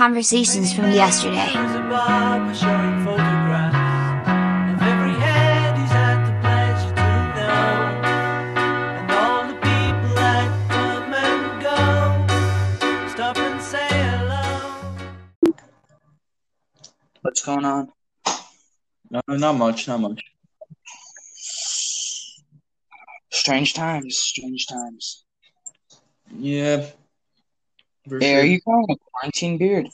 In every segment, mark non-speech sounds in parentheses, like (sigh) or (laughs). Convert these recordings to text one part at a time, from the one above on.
conversations from yesterday. There's a barber showing photographs of every head he's had the pleasure to know, and all the people that come and go. Stop and say hello. What's going on? No, not much, not much. Strange times, strange times. Yeah. For Hey, are you growing a quarantine beard?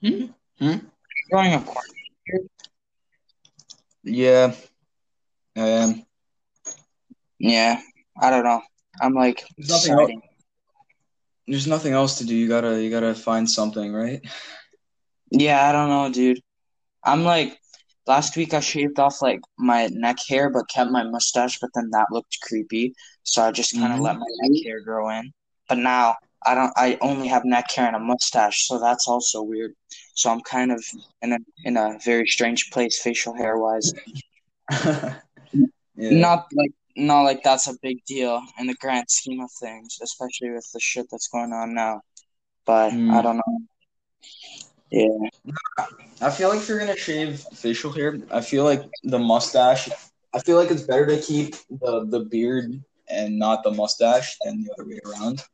Hmm? Hmm? Are you growing a quarantine beard? Yeah, I am. Yeah, I don't know. I'm like There's nothing else. There's nothing else to do. You gotta, you gotta find something, right? Yeah, I don't know, dude. I'm like last week I shaved off like my neck hair but kept my mustache, but then that looked creepy, so I just kind of Mhm. let my neck hair grow in. But now I don't. I only have neck hair and a mustache, so that's also weird. So I'm kind of in a in a very strange place, facial hair wise. (laughs) Yeah. Not like not like that's a big deal in the grand scheme of things, especially with the shit that's going on now. But I Mm. don't know. Yeah. I feel like if you're gonna shave facial hair, I feel like the mustache. I feel like it's better to keep the the beard and not the mustache than the other way around.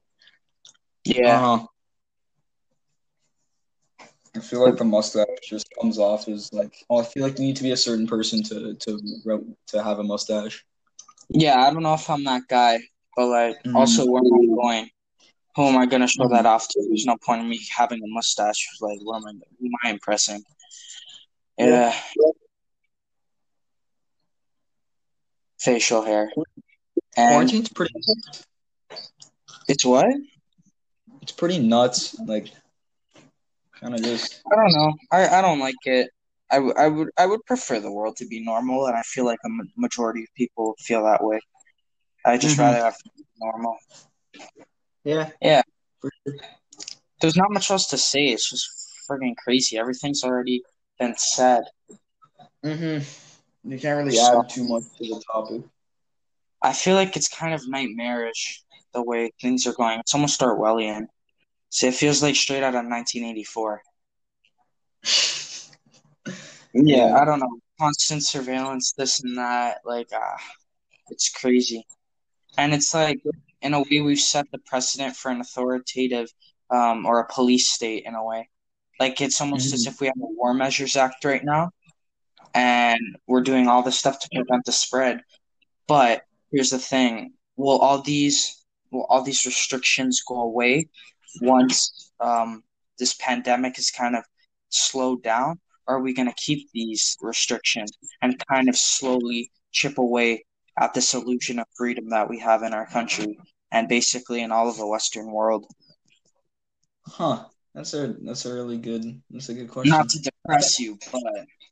Yeah. Uh-huh. I feel like the mustache just comes off as like, oh, I feel like you need to be a certain person to to to have a mustache. Yeah, I don't know if I'm that guy, but like Mhm. also where am I going? Who am I gonna show Mhm. that off to? There's no point in me having a mustache. Like, what am I who am I impressing? Yeah. Facial hair. And Quarantine's pretty. it's what? It's pretty nuts. Like, kind of just. I don't know. I, I don't like it. I, w- I would I would prefer the world to be normal, and I feel like a majority of people feel that way. I just Mhm. rather have normal. Yeah. Yeah. Sure. There's not much else to say. It's just friggin' crazy. Everything's already been said. Mm-hmm. You can't really So- add too much to the topic. I feel like it's kind of nightmarish the way things are going. It's almost Orwellian. So it feels like straight out of 1984. Yeah, Yeah. I don't know. Constant surveillance, this and that. Like, ah, it's crazy. And it's like, in a way, we've set the precedent for an authoritative um, or a police state in a way. Like, it's almost as Mhm. if we have a War Measures Act right now, and we're doing all this stuff to prevent the spread. But here's the thing: will all these all these restrictions go away once um, this pandemic is kind of slowed down? Or are we going to keep these restrictions and kind of slowly chip away at this illusion of freedom that we have in our country and basically in all of the Western world? Huh. That's a that's a really good that's a good question. Not to depress you, but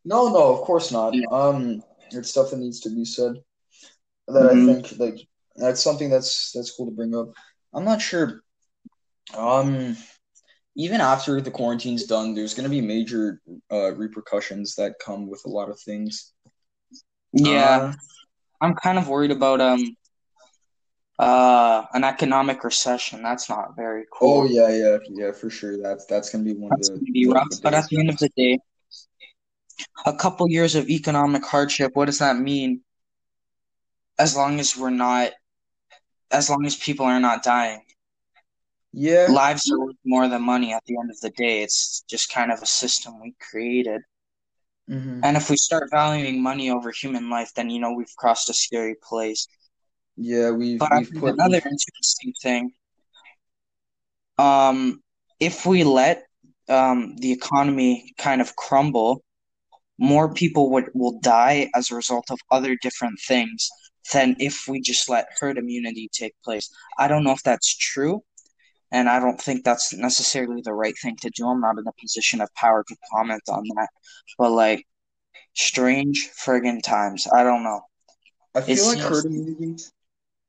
No, no, of course not. Yeah. Um, it's stuff that needs to be said. That Mhm. I think like that's something that's that's cool to bring up. I'm not sure. Um, even after the quarantine's done, there's gonna be major uh repercussions that come with a lot of things. yeah, Uh, I'm kind of worried about um uh an economic recession. That's not very cool. oh yeah, yeah, yeah, for sure. That's that's gonna be one That's of the, going to be rough. the But at the end of the day, a couple years of economic hardship, what does that mean? As long as we're not, as long as people are not dying, Yeah, lives are worth more than money at the end of the day. It's just kind of a system we created. hmm And if we start valuing money over human life, then you know we've crossed a scary place. yeah, we've But we've put another interesting thing, um, if we let um, the economy kind of crumble, more people would will die as a result of other different things than if we just let herd immunity take place. I don't know if that's true, and I don't think that's necessarily the right thing to do. I'm not in a position of power to comment on that, but like strange friggin' times. I don't know. I feel like seems- herd immunity.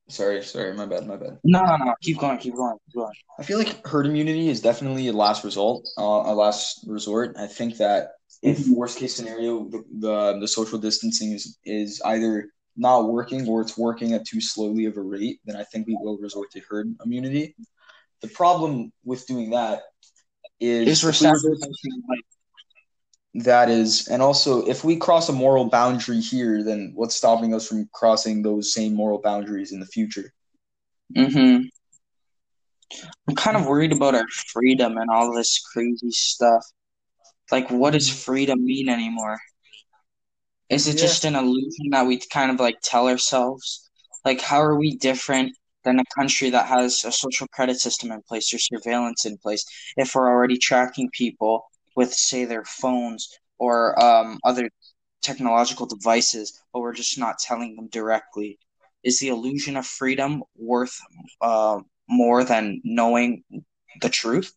Sorry, sorry, my bad, my bad. No, no, no. Keep going, keep going, keep going. I feel like herd immunity is definitely a last result, uh, a last resort. I think that if worst case scenario, the, the the social distancing is is either not working or it's working at too slowly of a rate, then I think we will resort to herd immunity. The problem with doing that is Is we're if we were- sacrificing life. that is, and also if we cross a moral boundary here, then what's stopping us from crossing those same moral boundaries in the future? Mm-hmm. I'm kind of worried about our freedom and all this crazy stuff. Like, what does freedom mean anymore? Is it Yeah. just an illusion that we kind of like tell ourselves? Like, how are we different than a country that has a social credit system in place or surveillance in place if we're already tracking people with, say, their phones or um, other technological devices, but we're just not telling them directly? Is the illusion of freedom worth uh, more than knowing the truth?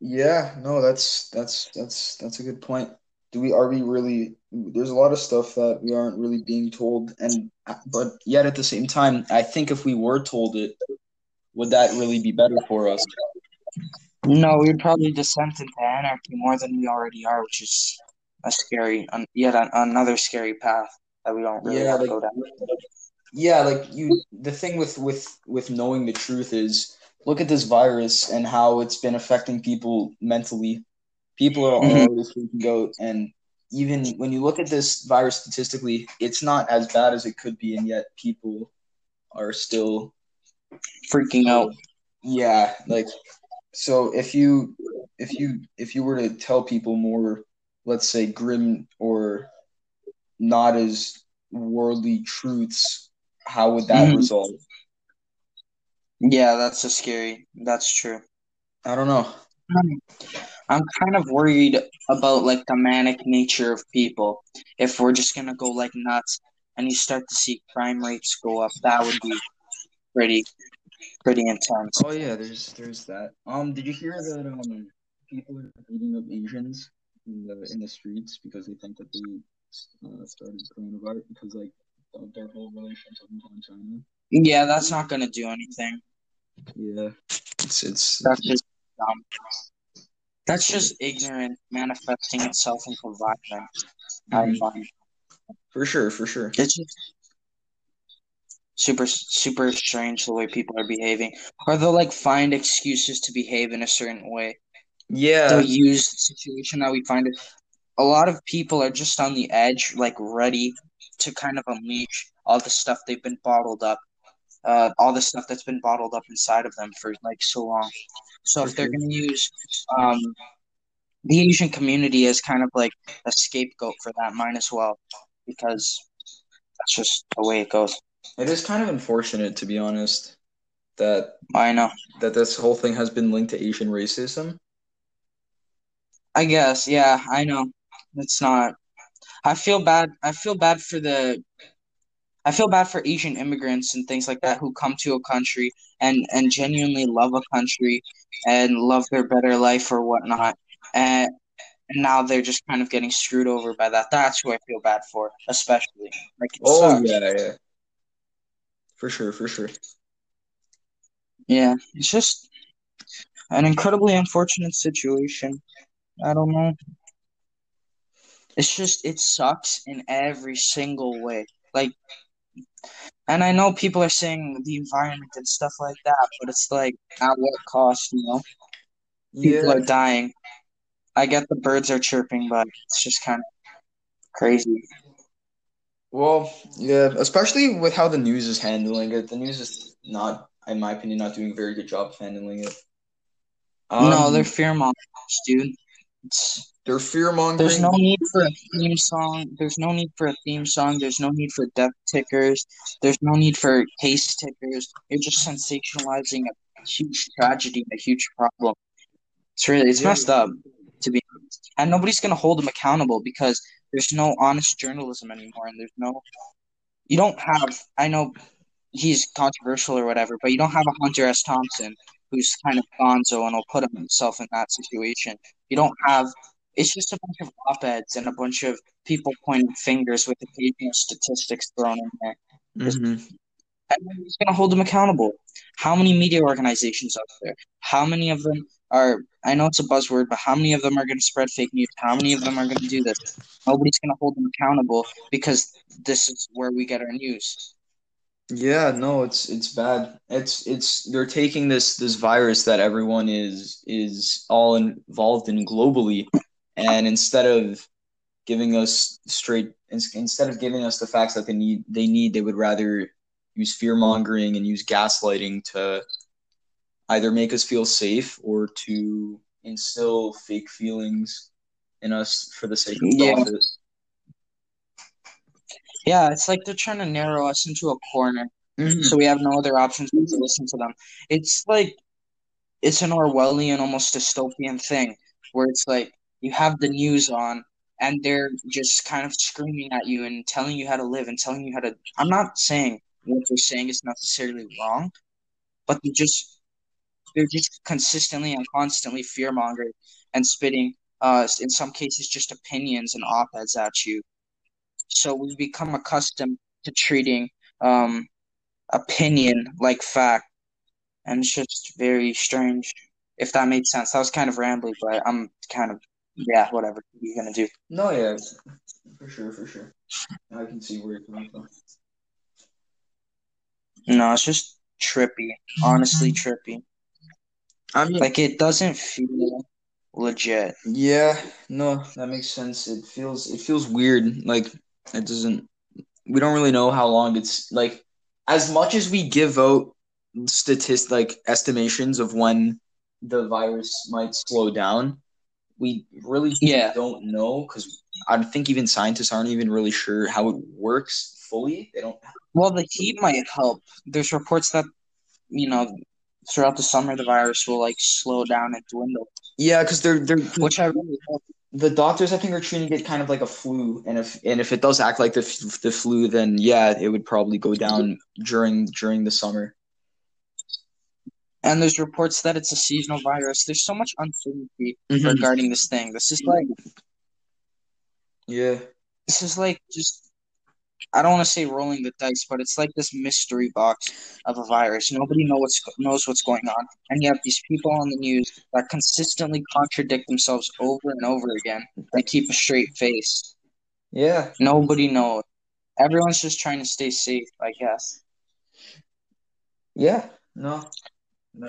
Yeah, no, that's that's that's that's a good point. Do we are we really there's a lot of stuff that we aren't really being told and but yet at the same time, I think if we were told it, would that really be better for us? No, we'd probably descend into anarchy more than we already are, which is a scary, un- yet an, another scary path that we don't really Yeah, like- go down. Yeah, like you the thing with with with knowing the truth is look at this virus and how it's been affecting people mentally. People are Mhm. already freaking out and even when you look at this virus statistically, it's not as bad as it could be and yet people are still Freaking out. yeah, like so if you if you if you were to tell people more let's say grim or not as worldly truths, how would that Mhm. resolve? Yeah, that's a scary. That's true. I don't know. I'm kind of worried about like the manic nature of people. If we're just gonna go like nuts and you start to see crime rates go up, that would be pretty, pretty intense. Oh yeah, there's there's that. Um, did you hear that um people are beating up Asians in the in the streets because they think that they uh, started coronavirus because like their whole relationship in China? Yeah, that's not gonna do anything. Yeah, it's it's That's just dumb. That's just ignorant manifesting itself into violence. I Mhm. find. for sure, for sure. It's just super, super strange the way people are behaving. Or they'll like find excuses to behave in a certain way. Yeah, They'll use the situation that we find it. A lot of people are just on the edge, like ready to kind of unleash all the stuff they've been bottled up, uh, all the stuff that's been bottled up inside of them for like so long. So if they're going to use um, the Asian community as kind of like a scapegoat for that, might as well, because that's just the way it goes. it is kind of unfortunate to be honest that I know. that this whole thing has been linked to Asian racism. I guess, yeah, I know. It's not. I feel bad. I feel bad for the. I feel bad for Asian immigrants and things like that who come to a country and and genuinely love a country and love their better life or whatnot, and, and now they're just kind of getting screwed over by that. That's who I feel bad for, especially. Like, Oh sucks. yeah, yeah. For sure, for sure. Yeah, it's just an incredibly unfortunate situation. I don't know. It's just it sucks in every single way. Like, and I know people are saying the environment and stuff like that, but it's like at what cost, you know? People Yeah. are dying. I get the birds are chirping, but it's just kind of crazy. Well, yeah, especially with how the news is handling it. The news is not, in my opinion, not doing a very good job of handling it. no, Um, they're fear mongers, dude. They're fear mongering. There's no need for a theme song. There's no need for a theme song. There's no need for death tickers. There's no need for case tickers. You're just sensationalizing a huge tragedy, a huge problem. It's really, it's messed up, to be honest. And nobody's gonna hold them accountable because there's no honest journalism anymore, and there's no. You don't have. I know he's controversial or whatever, but you don't have a Hunter S. Thompson who's kind of gonzo and will put himself in that situation. You don't have it's just a bunch of op-eds and a bunch of people pointing fingers with occasional statistics thrown in there. Mhm. And nobody's going to hold them accountable. How many media organizations out there? How many of them are, I know it's a buzzword, but how many of them are going to spread fake news? How many of them are going to do this? Nobody's going to hold them accountable because this is where we get our news. Yeah, no, it's it's bad. It's it's they're taking this this virus that everyone is is all involved in globally, and instead of giving us straight instead of giving us the facts that they need they need, they would rather use fear mongering and use gaslighting to either make us feel safe or to instill fake feelings in us for the sake of Yeah. profit. Yeah, it's like they're trying to narrow us into a corner, Mhm. so we have no other options but to listen to them. It's like it's an Orwellian, almost dystopian thing where it's like you have the news on and they're just kind of screaming at you and telling you how to live and telling you how to. I'm not saying what they're saying is necessarily wrong, but they're just they're just consistently and constantly fear mongering and spitting, uh, in some cases, just opinions and op eds at you. So we've become accustomed to treating um, opinion like fact, and it's just very strange. If that made sense, that was kind of rambly, but I'm kind of yeah, whatever. What are gonna do? No, yeah, for sure, for sure. I can see where you're coming from. No, it's just trippy. Honestly, trippy. I mean, Like it doesn't feel legit. yeah, no, that makes sense. It feels it feels weird. Like it doesn't. We don't really know how long it's like. As much as we give out statist like estimations of when the virus might slow down, we really Yeah. don't know because I think even scientists aren't even really sure how it works fully. They don't. Well, the heat might help. There's reports that you know throughout the summer the virus will like slow down and dwindle, Yeah, because they're they're which I really hope. The doctors I think are treating it kind of like a flu, and if and if it does act like the the flu, then yeah, it would probably go down during during the summer. And there's reports that it's a seasonal virus. There's so much uncertainty Mhm. regarding this thing. This is like Yeah, this is like just I don't want to say rolling the dice, but it's like this mystery box of a virus. Nobody knows what's knows what's going on, and you have these people on the news that consistently contradict themselves over and over again They keep a straight face. yeah, Nobody knows. Everyone's just trying to stay safe, I guess. yeah. No,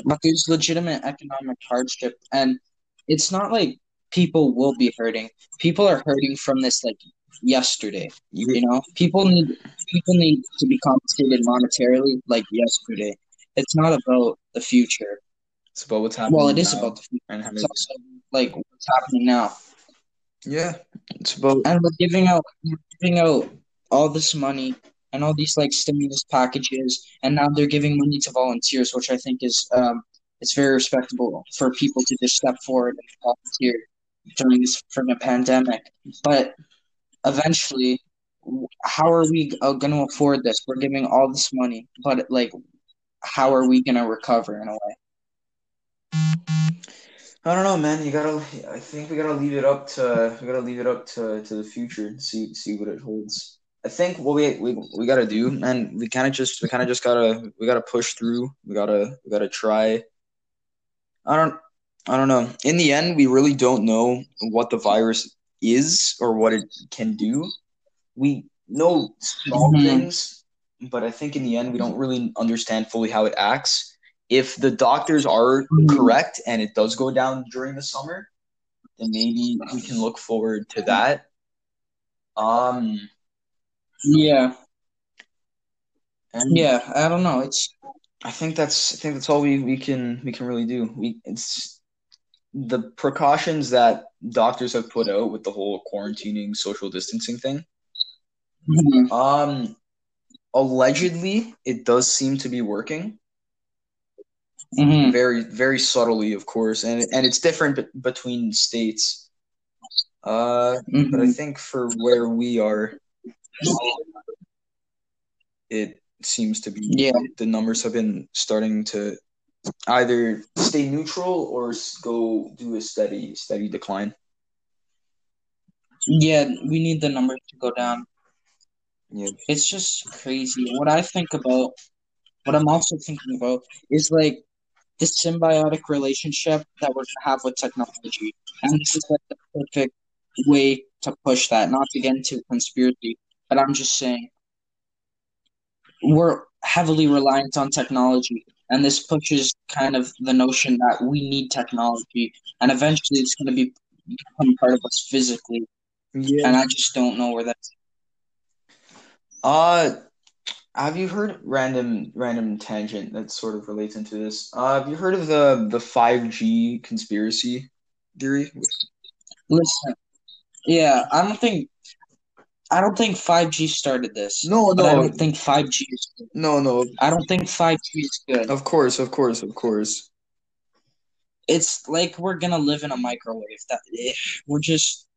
But there's legitimate economic hardship, and it's not like people will be hurting. People are hurting from this like yesterday. You know, people need people need to be compensated monetarily like yesterday. It's not about the future. it's about what's happening. Well, it is about the future. and It's also like what's happening now. yeah, it's about And we're giving out we're giving out all this money and all these like stimulus packages, and now they're giving money to volunteers, which I think is um it's very respectable for people to just step forward and volunteer during this from freaking pandemic. But eventually, how are we uh, going to afford this? We're giving all this money, but like, how are we going to recover in a way? I don't know, man. You gotta. I think we gotta leave it up to. We gotta leave it up to to the future and see see what it holds. I think what we we, we gotta do, and we kind of just we kind of just gotta we gotta push through. We gotta we gotta try. I don't I don't know. In the end, we really don't know what the virus is or what it can do. We know small Mhm. things, but I think in the end, we don't really understand fully how it acts. If the doctors are Mhm. correct and it does go down during the summer, then maybe we can look forward to that. Um, Yeah, and yeah. I don't know. It's I think that's I think that's all we, we can we can really do. We it's the precautions that doctors have put out with the whole quarantining, social distancing thing. Mhm. Um, allegedly, it does seem to be working Mhm. very very subtly, of course, and and it's different be- between states. Uh, but I Mhm. think for where we are, it seems to be Yeah. the numbers have been starting to either stay neutral or go do a steady steady decline. Yeah, we need the numbers to go down. Yeah. It's just crazy. What I think about, what I'm also thinking about is like this symbiotic relationship that we're gonna have with technology. And this is like the perfect way to push that, not to get into conspiracy, but I'm just saying we're heavily reliant on technology, and this pushes kind of the notion that we need technology, and eventually it's going to be become part of us physically. Yeah. And I just don't know where that's. Uh, have you heard random random tangent that sort of relates into this? Uh, have you heard of the the 5G conspiracy theory? Listen, yeah, I don't think. I don't think 5G started this. No, But I no, don't think 5G is good. no, no. I don't think 5G is good. Of course, of course, of course. It's like we're gonna live in a microwave. That we're just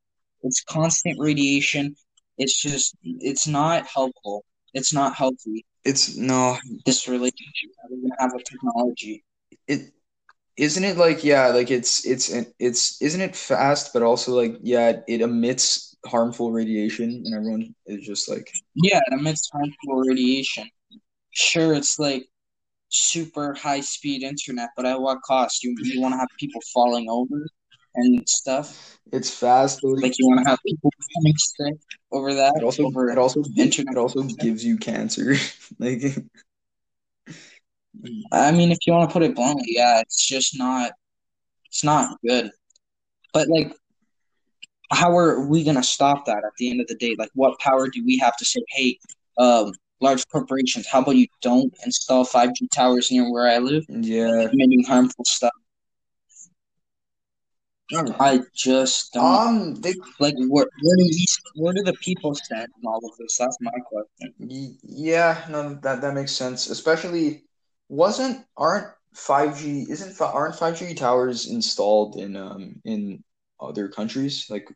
it's constant radiation. It's just it's not helpful. It's not healthy. It's no, This relationship that we're gonna have with technology. it isn't it like yeah, like it's it's it's isn't it fast, but also like yeah, it emits harmful radiation, and everyone is just like Yeah, it emits harmful radiation. Sure, it's like super high speed internet, but at what cost? You you want to have people falling over and stuff. it's fast, but Like you want to have people becoming sick over that. it also over it also internet. it also gives you cancer. (laughs) like I mean, if you want to put it bluntly, yeah, it's just not. It's not good. But like, how are we gonna stop that at the end of the day? Like, what power do we have to say, hey, um, large corporations, how about you don't install 5G towers near where I live, yeah. emitting harmful stuff? I just don't Um, they like where where do these where do the people stand in all of this? That's my question. Yeah, no, that that makes sense. Especially, wasn't aren't 5G isn't aren't 5G towers installed in um in other countries? Like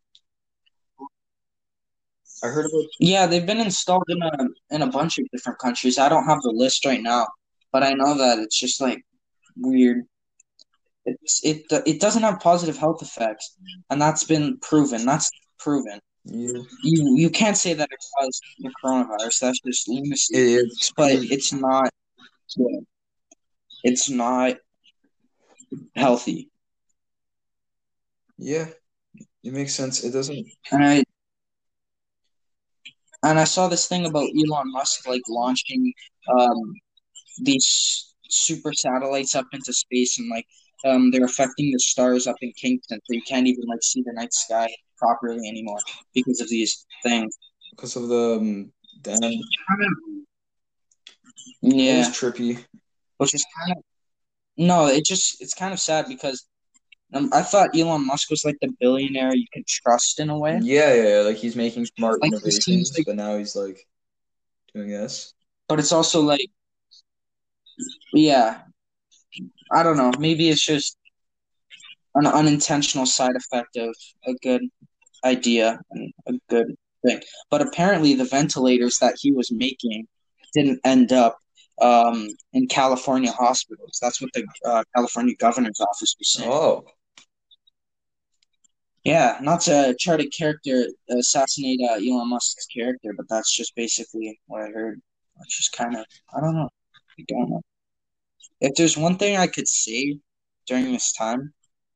I heard about Yeah, they've been installed in a in a bunch of different countries. I don't have the list right now, but I know that it's just like weird. It's it it doesn't have positive health effects, and that's been proven. That's proven. yeah, You you can't say that it caused the coronavirus. That's just lunacy. it's But it's not good. It's not healthy. yeah, it makes sense. It doesn't. And I and I saw this thing about Elon Musk like launching um these super satellites up into space and like um they're affecting the stars up in Kingston, so you can't even like see the night sky properly anymore because of these things. because of the um, damn. It Yeah, was trippy. which is kind of no, it just it's kind of sad because um, I thought Elon Musk was like the billionaire you could trust in a way. Yeah, yeah, yeah, like he's making smart Like, innovations, like- but now he's like doing this. but it's also like yeah i don't know maybe it's just an unintentional side effect of a good idea and a good thing but apparently the ventilators that he was making didn't end up um, in california hospitals. That's what the uh, california governor's office was saying. Oh, yeah not to try to character assassinate uh, elon musk's character but that's just basically what i heard. Which is kind of i don't know. I don't know. If there's one thing I could say during this time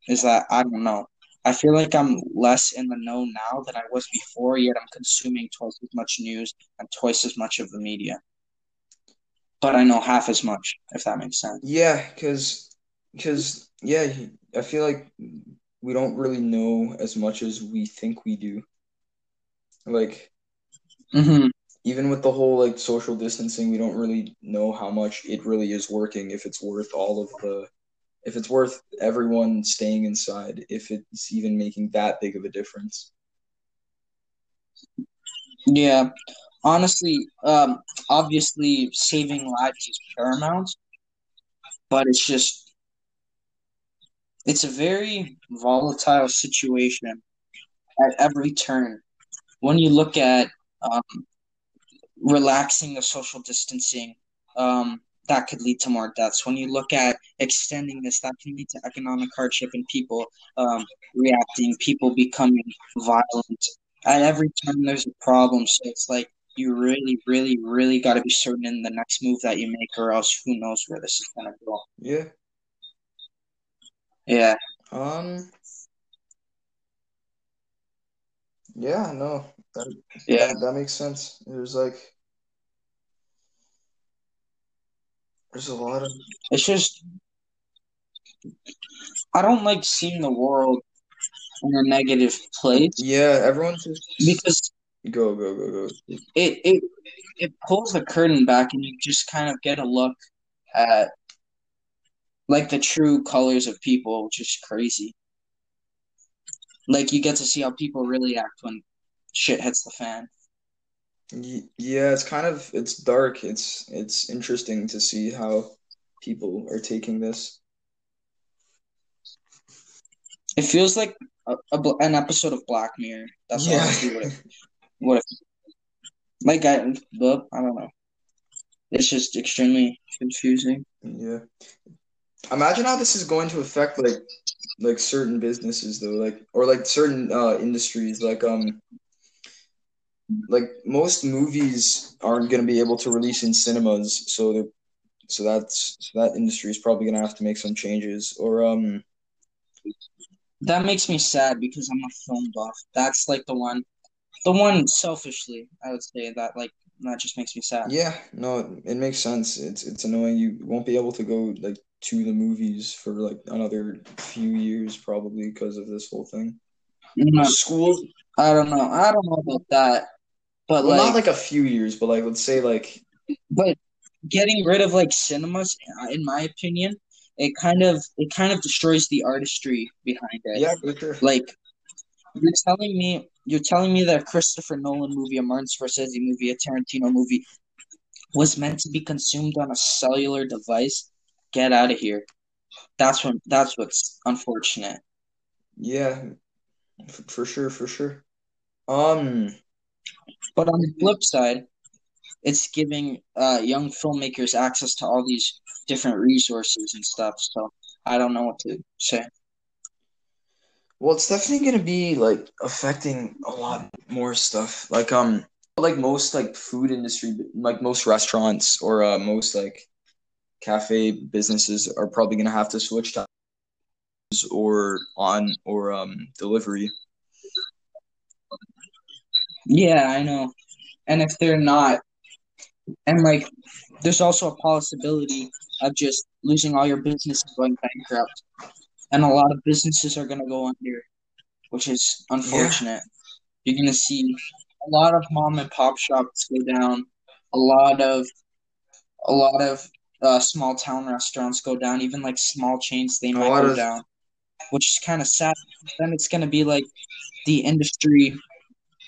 is that I don't know. I feel like I'm less in the know now than I was before, yet I'm consuming twice as much news and twice as much of the media. But I know half as much, if that makes sense. yeah, because because yeah, I feel like we don't really know as much as we think we do. Like hmm even with the whole like social distancing, we don't really know how much it really is working, if it's worth all of the, if it's worth everyone staying inside, if it's even making that big of a difference. Yeah. Honestly, um, obviously saving lives is paramount, but it's just it's a very volatile situation at every turn. When you look at um, relaxing the social distancing, um, that could lead to more deaths. When you look at extending this, that can lead to economic hardship and people um, reacting, people becoming violent. At every turn, there's a problem. So it's like you really, really, really got to be certain in the next move that you make, or else who knows where this is gonna go. Yeah. Yeah, Um. Yeah, no, that, yeah, that that makes sense. There's like There's a lot of It's just I don't like seeing the world in a negative place yeah. Everyone's just because go go go go. it it it pulls the curtain back and you just kind of get a look at like the true colors of people, which is crazy. Like you get to see how people really act when shit hits the fan. Yeah, it's kind of it's dark. It's it's interesting to see how people are taking this. It feels like a, a an episode of Black Mirror. That's Yeah. (laughs) what it, what it, like I, but I don't know. It's just extremely confusing. Yeah. Imagine how this is going to affect like like certain businesses though, like or like certain uh industries like um like most movies aren't going to be able to release in cinemas, so the so that's so that industry is probably going to have to make some changes or um That makes me sad because I'm a film buff. That's like the one, the one selfishly, I would say that like that just makes me sad. yeah, no, it makes sense. It's it's annoying you won't be able to go like to the movies for like another few years probably because of this whole thing. No, Schools I don't know. I don't know about that, but Well, like, not like a few years, but like let's say like but getting rid of like cinemas, in my opinion, it kind of it kind of destroys the artistry behind it. yeah, for sure. Like you're telling me you're telling me that a Christopher Nolan movie, a Martin Scorsese movie, a Tarantino movie was meant to be consumed on a cellular device? Get out of here. That's what that's what's unfortunate. Yeah, for sure, for sure. Um, But on the flip side, it's giving uh, young filmmakers access to all these different resources and stuff. So I don't know what to say. Well, it's definitely gonna be like affecting a lot more stuff. Like um, like most like food industry, like most restaurants or uh, most like cafe businesses are probably gonna have to switch to or on or um delivery. Yeah, I know. And if they're not, and like, there's also a possibility of just losing all your business and going bankrupt. And a lot of businesses are going to go under, which is unfortunate. You're going to see a lot of mom and pop shops go down, a lot of a lot of uh, small town restaurants go down, even like small chains they might go of- down, which is kind of sad. Then it's going to be like the industry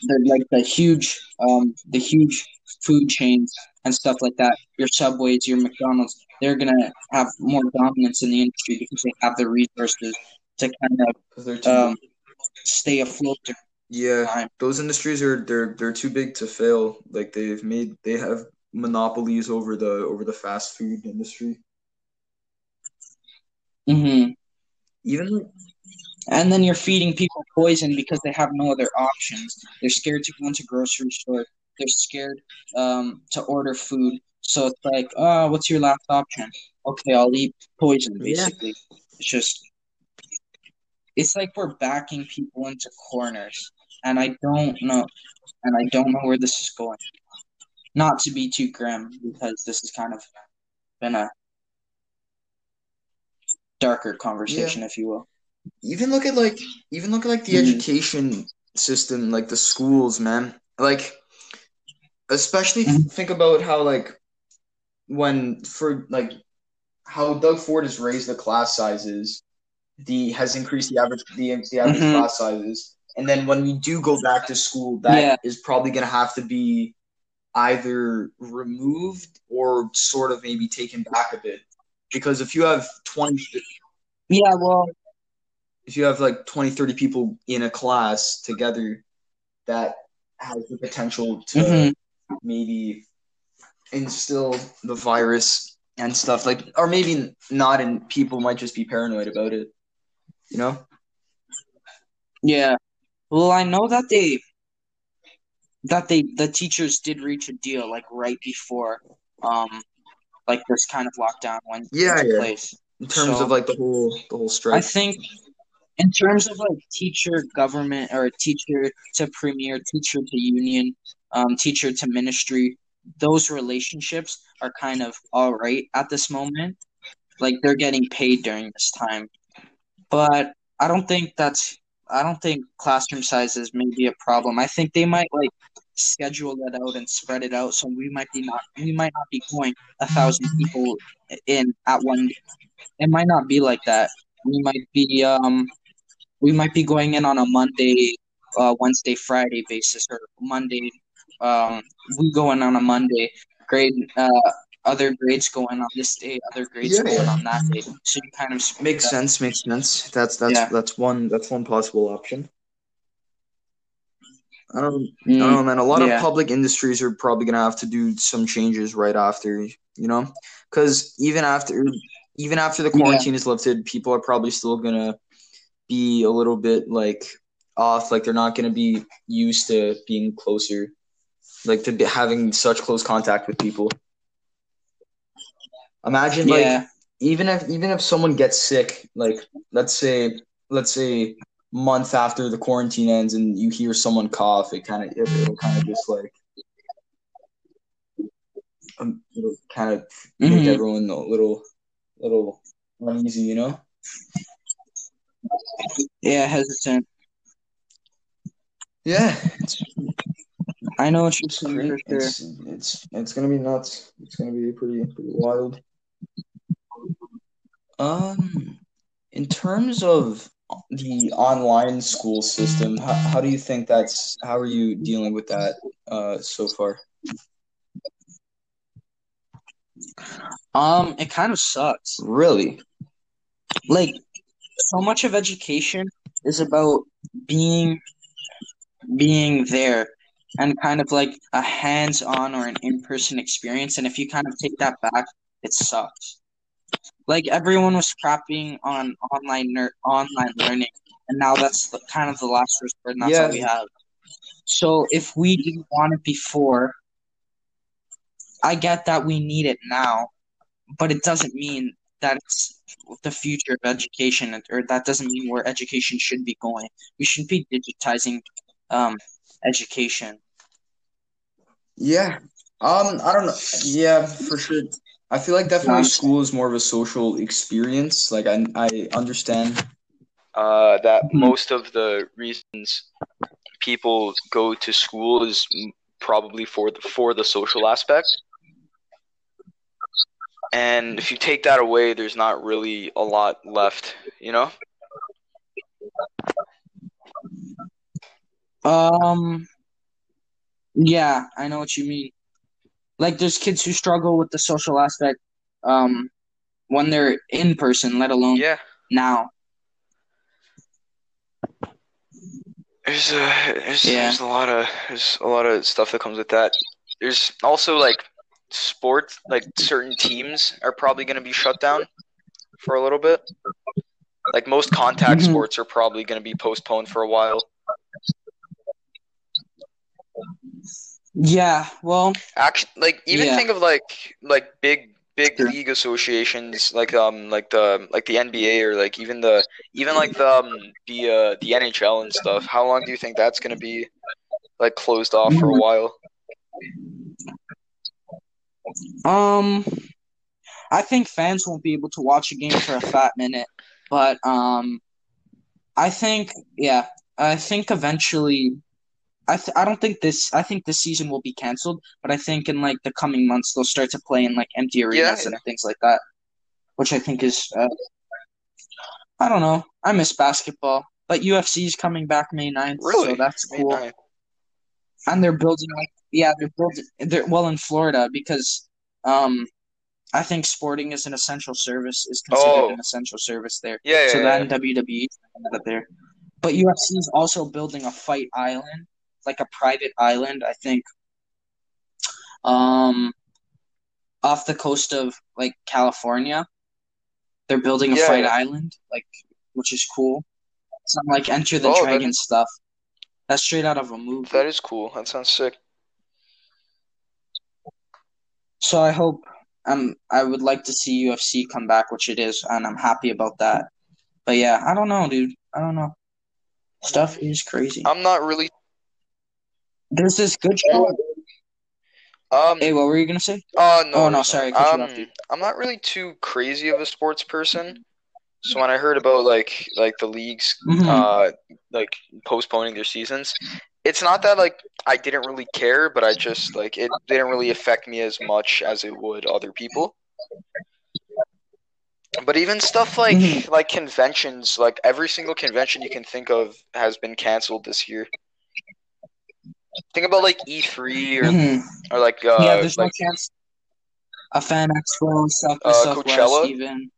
the like the huge um the huge food chains and stuff like that. Your subways your mcdonald's they're gonna have more dominance in the industry because they have the resources to kind of um stay afloat Yeah, time. those industries are they're they're too big to fail. Like they've made they have monopolies over the over the fast food industry. Mm-hmm. Even and then you're feeding people poison because they have no other options they're scared to go into grocery store they're scared um to order food so it's like oh what's your last option okay i'll eat poison Yeah. basically it's just it's like we're backing people into corners and i don't know and i don't know where this is going not to be too grim because this has kind of been a darker conversation if you will even look at like even look at like the Mhm. education system, like the schools, man. Like especially Mhm. think about how like when for like how Doug Ford has raised the class sizes, the has increased the average the, the average Mhm. class sizes, and then when we do go back to school, that is Yeah. probably going to have to be either removed or sort of maybe taken back a bit, because if you have twenty yeah well if you have like 20 30 people in a class together that has the potential to mhm. maybe instill the virus and stuff like or maybe not and people might just be paranoid about it you know Yeah. Well, I know that they that they the teachers did reach a deal like right before um like this kind of lockdown went Yeah, yeah. place. in terms So- of like the whole the whole strike I think in terms of like teacher government or teacher to premier, teacher to union, um teacher to ministry, those relationships are kind of all right at this moment. Like they're getting paid during this time. But I don't think that's I don't think classroom sizes may be a problem. I think they might like schedule that out and spread it out so we might be not we might not be going a thousand people in at one it might not be like that. We might be um we might be going in on a Monday, uh, Wednesday, Friday basis, or Monday. Um, we going on a Monday. Grade, uh, other grades going on this day, other grades Yeah, go in yeah. on that day. So you kind of Makes sense. Makes sense. That's that's Yeah. that's one that's one possible option. I don't I Mm, don't know, man. A lot yeah. of public industries are probably gonna have to do some changes right after, you know, because even after even after the quarantine is lifted, people are probably still gonna be a little bit like off. Like they're not gonna be used to being closer, like to be having such close contact with people. Imagine like even if even if someone gets sick, like let's say let's say month after the quarantine ends and you hear someone cough, it kind of it, it'll kind of just like um, it'll kind of make Mhm. everyone a little little uneasy, you know? Yeah, hesitant. Yeah, it's I know what you're it's saying great. sure. It's it's it's gonna be nuts. It's gonna be pretty pretty wild. Um, in terms of the online school system, how, how do you think that's how are you dealing with that uh so far? Um, it kind of sucks. Really? Like, so much of education is about being being there and kind of like a hands-on or an in-person experience. And if you kind of take that back, it sucks. Like everyone was crapping on online ner- online learning, and now that's the, kind of the last resort, and that's Yeah. all we have. So if we didn't want it before, I get that we need it now, but it doesn't mean that it's the future of education, or that doesn't mean where education should be going. We should be digitizing um, education. Yeah. Um, I don't know. Yeah, for sure. I feel like definitely school is more of a social experience. Like I I understand uh that most of the reasons people go to school is probably for the for the social aspect. And if you take that away, there's not really a lot left, you know? Um, yeah, I know what you mean. Like, there's kids who struggle with the social aspect, um, when they're in person, let alone Yeah. now. There's a there's, Yeah. there's a lot of there's a lot of stuff that comes with that. There's also like sports, like certain teams are probably going to be shut down for a little bit. Like most contact Mhm. sports are probably going to be postponed for a while. Yeah, well, Actually, like even Yeah. think of like like big big Sure. league associations like um like the like the NBA or like even the even like the um, the uh, the NHL and stuff. How long do you think that's going to be like closed off for a while? um, I think fans won't be able to watch a game for a fat minute, but um, I think, yeah, I think eventually, I th- I don't think this, I think this season will be canceled, but I think in like the coming months they'll start to play in like empty arenas and things like that, which I think is, uh, I don't know, I miss basketball, but UFC is coming back May 9th, Really? so that's cool. 9th. and they're building like yeah they're building they're well in Florida because um I think sporting is an essential service is considered Oh. an essential service there. Yeah, yeah, so yeah. then WWE is out there, but UFC is also building a fight island, like a private island. I think, um, off the coast of like California, they're building a Yeah, fight yeah. island, like which is cool. It's not like Enter the Oh, Dragon is- stuff. That's straight out of a movie. That is cool. That sounds sick. So I hope um I would like to see UFC come back, which it is, and I'm happy about that. But yeah, I don't know, dude. I don't know. Stuff is crazy. I'm not really. There's this good show. Um, Hey, what were you gonna say? uh, no, Oh, no, sorry, I not. cut you Um. I'm not really too crazy of a sports person. So when I heard about like like the leagues Mhm. uh like postponing their seasons, it's not that like I didn't really care, but I just like it didn't really affect me as much as it would other people. But even stuff like Mhm. like conventions, like every single convention you can think of has been canceled this year. Think about like E3 or Mhm. or like uh yeah, there's like no chance. A fan expo, Uh, Southwest, Coachella? even.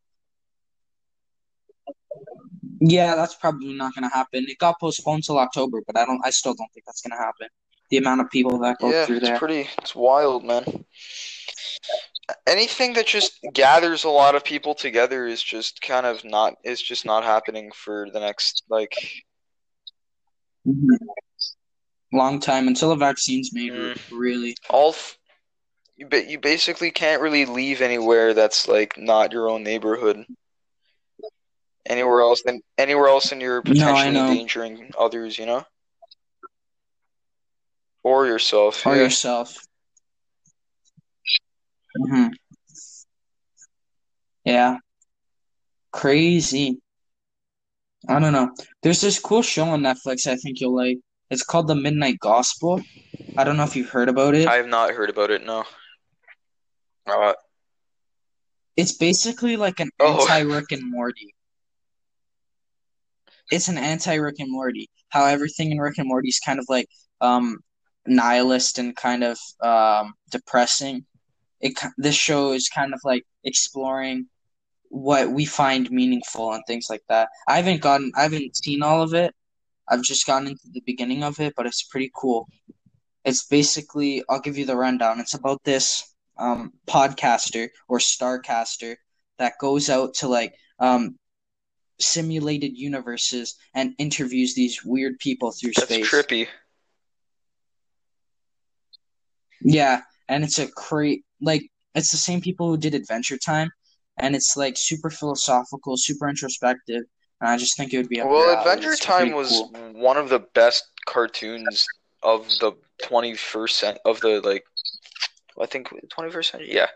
Yeah, that's probably not gonna happen. It got postponed till October, but I don't. I still don't think that's gonna happen. The amount of people that go through. yeah, through it's there. pretty it's wild, man. Anything that just gathers a lot of people together is just kind of not is just not happening for the next like Mhm. Long time until a vaccine's made. Mm. Really. all f- you ba- you basically can't really leave anywhere that's like not your own neighborhood. Anywhere else than anywhere else and you're potentially know. endangering others, you know? Or yourself. Or yeah. yourself. hmm Yeah. Crazy. I don't know. There's this cool show on Netflix I think you'll like. It's called The Midnight Gospel. I don't know if you've heard about it. I have not heard about it, no. Uh, It's basically like an Oh. anti Rick and Morty. It's an anti Rick and Morty. How everything in Rick and Morty is kind of like um nihilist and kind of um depressing. It this show is kind of like exploring what we find meaningful and things like that. I haven't gotten I haven't seen all of it. I've just gotten into the beginning of it, but it's pretty cool. It's basically I'll give you the rundown. It's about this um podcaster or starcaster that goes out to like um simulated universes and interviews these weird people through that's space. trippy. Yeah, and it's a great like it's the same people who did Adventure Time, and it's like super philosophical, super introspective, and I just think it would be Well. Adventure Time was cool. one of the best cartoons of the 21st cent of the like I think 21st century. Yeah.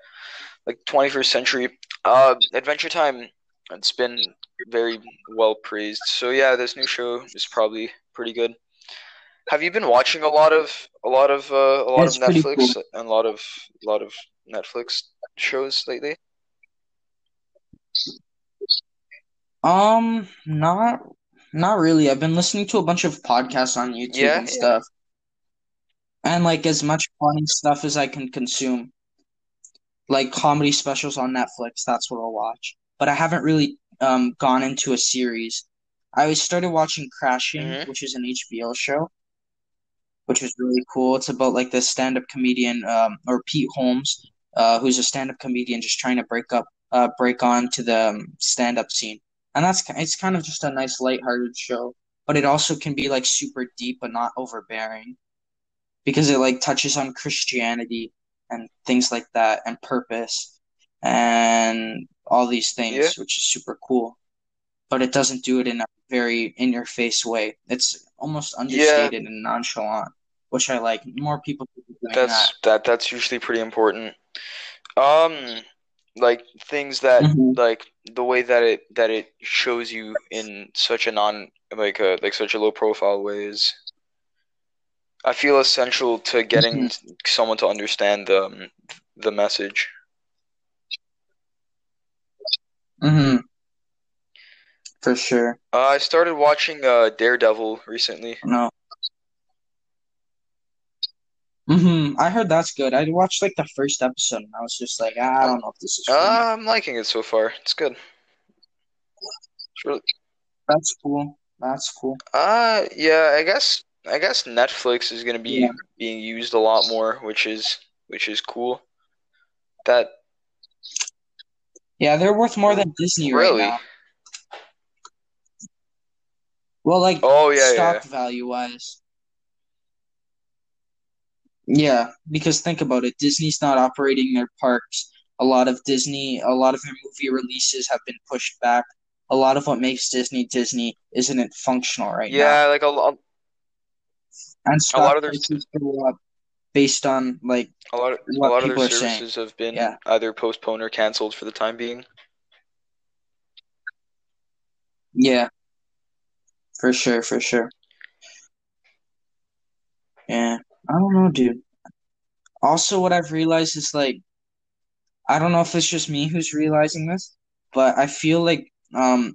Like 21st century. Uh Adventure Time it's been very well praised. So yeah, this new show is probably pretty good. Have you been watching a lot of a lot of uh, a lot of Netflix cool. and a lot of a lot of Netflix shows lately? Um, not not really. I've been listening to a bunch of podcasts on YouTube Yeah, and yeah. stuff, and like as much funny stuff as I can consume, like comedy specials on Netflix. That's what I'll watch. But I haven't really um gone into a series. I started watching Crashing, Mhm. which is an HBO show, which was really cool. It's about like this stand-up comedian, um, or Pete Holmes, uh, who's a stand-up comedian just trying to break up, uh, break on to the um, stand-up scene. And that's it's kind of just a nice lighthearted show, but it also can be like super deep but not overbearing because it like touches on Christianity and things like that and purpose and all these things, Yeah. which is super cool. But it doesn't do it in a very in your face way. It's almost Yeah, understated and nonchalant, which I like. More people that's that. that that's usually pretty important. Um, like things that hmm like the way that it that it shows you in such a non like a like such a low profile way is I feel essential to getting hmm someone to understand the um, the message. hmm For sure. Uh, I started watching uh Daredevil recently. No. hmm I heard that's good. I watched like the first episode and I was just like, ah, I don't know if this is uh, I'm liking it so far. It's good. It's really, That's cool. That's cool. uh, yeah, I guess I guess Netflix is gonna be Yeah. being used a lot more, which is which is cool. That Yeah, they're worth more than Disney right really? now. Well, like Oh yeah, stock yeah. value wise. Yeah, because think about it, Disney's not operating their parks. A lot of Disney, a lot of their movie releases have been pushed back. A lot of what makes Disney Disney isn't it functional right now. Yeah, like a lot And a lot of their go up. based on like A lot of a lot of their saying. services have been Yeah. either postponed or canceled for the time being. Yeah, for sure, for sure. Yeah, I don't know, dude. Also, what I've realized is like, I don't know if it's just me who's realizing this, but I feel like um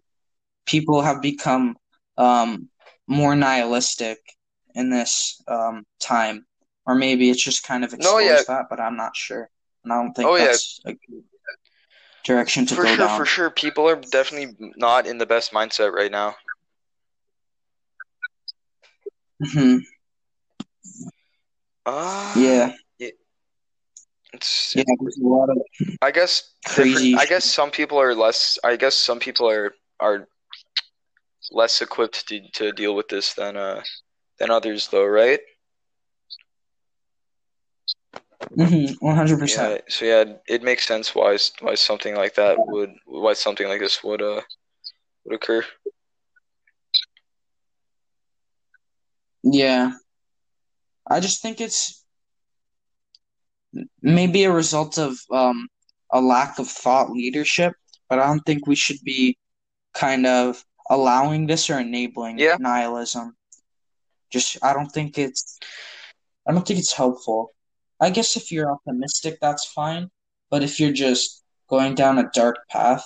people have become um more nihilistic in this um time, or maybe it's just kind of No, exposed yeah. that, but I'm not sure, and I don't think Oh, yeah. that's a good direction to For go sure, down. for sure. People are definitely not in the best mindset right now. hmm Uh, Yeah, it's yeah. There's a lot of I guess crazy. I guess some people are less. I guess some people are are less equipped to to deal with this than uh than others, though, right? hmm 100%. Yeah. So yeah, it makes sense why why something like that would why something like this would uh would occur. Yeah. I just think it's maybe a result of um, a lack of thought leadership, but I don't think we should be kind of allowing this or enabling Yeah. nihilism. Just I don't think it's I don't think it's helpful. I guess if you're optimistic, that's fine, but if you're just going down a dark path,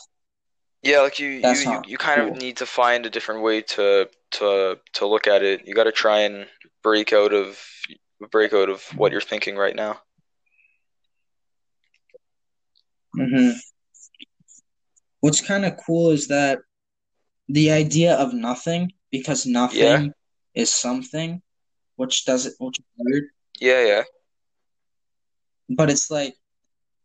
Yeah, like you That's you you, you kind cool. of need to find a different way to to to look at it. You got to try and break out of break out of what you're thinking right now. hmm What's kind of cool is that the idea of nothing, because nothing Yeah. is something, which doesn't, which is weird, Yeah, yeah. but it's like,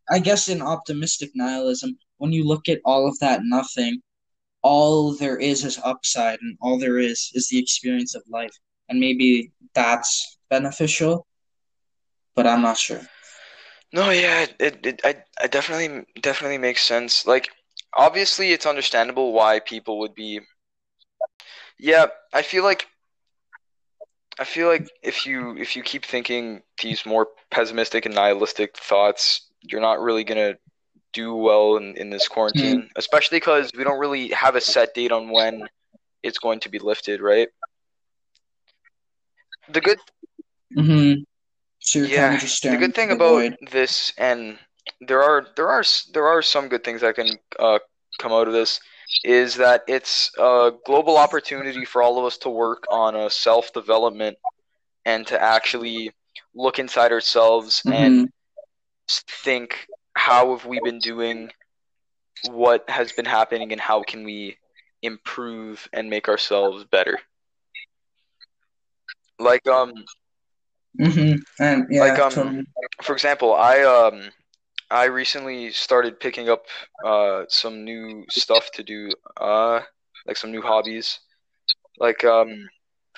I guess in optimistic nihilism, when you look at all of that nothing, all there is is upside, and all there is is the experience of life, and maybe that's beneficial, but I'm not sure. No, yeah, it, it I, I definitely definitely makes sense. Like obviously it's understandable why people would be Yeah, I feel like I feel like if you if you keep thinking these more pessimistic and nihilistic thoughts, you're not really gonna do well in, in this quarantine, hmm. especially because we don't really have a set date on when it's going to be lifted, right? The good hmm So Yeah, the good thing about void. this, and there are there are there are some good things that can uh, come out of this, is that it's a global opportunity for all of us to work on a self development and to actually look inside ourselves and hmm s- think how have we been doing, what has been happening, and how can we improve and make ourselves better. Like um Mm-hmm. And yeah, like um totally. for example, I um I recently started picking up uh some new stuff to do uh like some new hobbies. Like um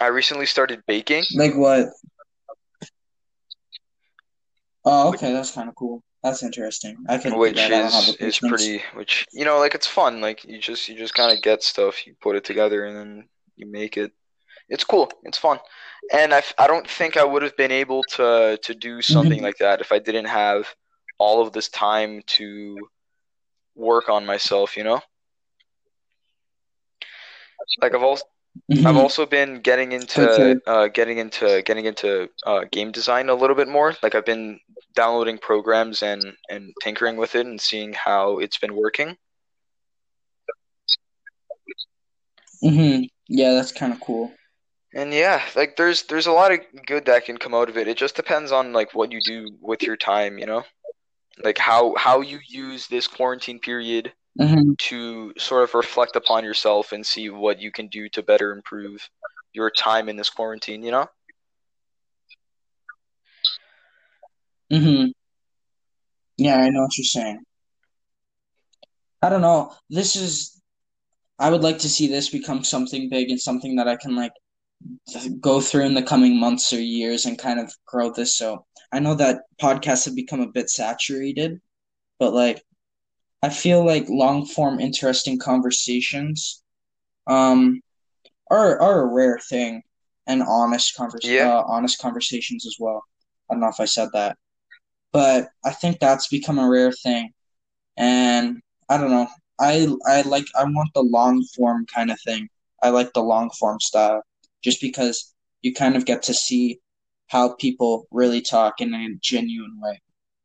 I recently started baking. Like what? Oh, okay, that's kind of cool. That's interesting. I can which that. I don't have is is pretty which you know like it's fun like you just you just kind of get stuff you put it together and then you make it it's cool it's fun and I, I don't think I would have been able to to do something Mhm. like that if I didn't have all of this time to work on myself you know like I've also I've Mhm. also been getting into uh, getting into getting into uh, game design a little bit more. Like I've been downloading programs and and tinkering with it and seeing how it's been working. hmm Yeah, that's kind of cool. And yeah, like there's there's a lot of good that can come out of it. It just depends on like what you do with your time, you know? Like how how you use this quarantine period hmm to sort of reflect upon yourself and see what you can do to better improve your time in this quarantine, you know? hmm Yeah, I know what you're saying. I don't know. This is, I would like to see this become something big and something that I can like go through in the coming months or years and kind of grow this. So I know that podcasts have become a bit saturated, but like I feel like long form interesting conversations um are are a rare thing and honest convers Yeah. uh, honest conversations as well. I don't know if I said that, but I think that's become a rare thing, and I don't know. I I like I want the long form kind of thing. I like the long form style just because you kind of get to see how people really talk in a genuine way,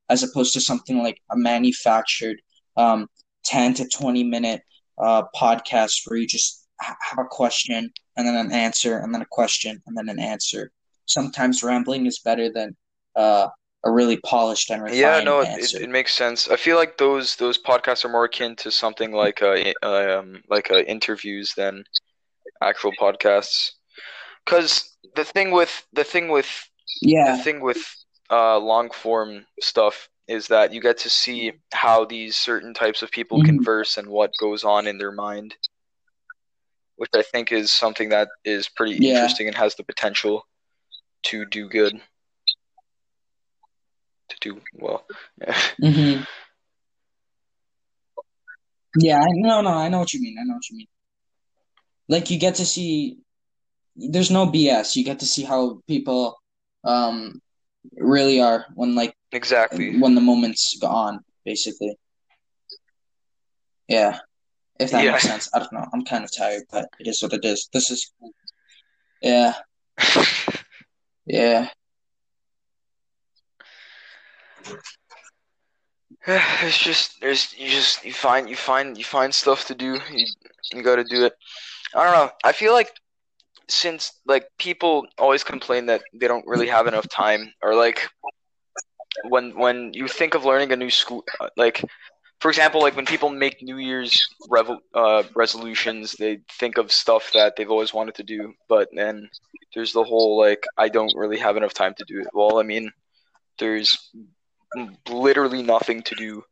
as opposed to something like a manufactured um, 10 to 20 minute uh, podcast where you just have a question and then an answer and then a question and then an answer. Sometimes rambling is better than uh, a really polished and refined Yeah, no, it, it, makes sense. I feel like those those podcasts are more akin to something like uh, um like uh, interviews than actual podcasts. Because the thing with the thing with yeah the thing with uh, long form stuff is that you get to see how these certain types of people Mhm. converse and what goes on in their mind, which I think is something that is pretty Yeah. interesting and has the potential to do good, to do well. (laughs) Yeah, I no, no, I know what you mean. I know what you mean. Like you get to see, there's no BS. You get to see how people um really are when like exactly. when the moment's gone, basically. Yeah, if that Yeah. makes sense. I don't know. I'm kind of tired, but it is what it is. This is. Yeah, (laughs) yeah. (sighs) it's just there's you just you find you find you find stuff to do. You you got to do it. I don't know. I feel like since like people always complain that they don't really have enough time, or like when when you think of learning a new school, like for example, like when people make New Year's revel uh, resolutions, they think of stuff that they've always wanted to do, but then there's the whole like I don't really have enough time to do it. Well, I mean, there's literally nothing to do.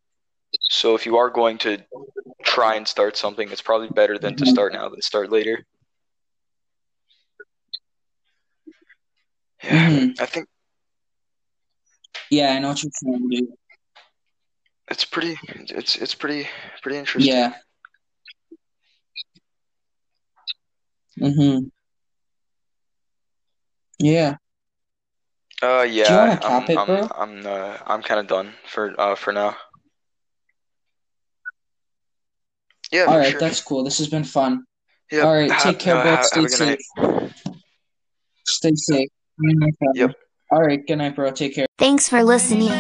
So if you are going to try and start something, it's probably better than to start now than start later. Yeah, Mhm. I think Yeah, I know what you're saying, dude. it's pretty it's it's pretty pretty interesting. Yeah. Mm-hmm. Yeah. Uh Do you yeah, I'm it, I'm bro? I'm uh, I'm kind of done for uh for now. Yeah, All right, sure. that's cool. This has been fun. Yeah, All right, ha- take care, uh, bro. Stay have safe. night. Stay safe. Good night. Yep. All right, good night, bro. Take care. Thanks for listening.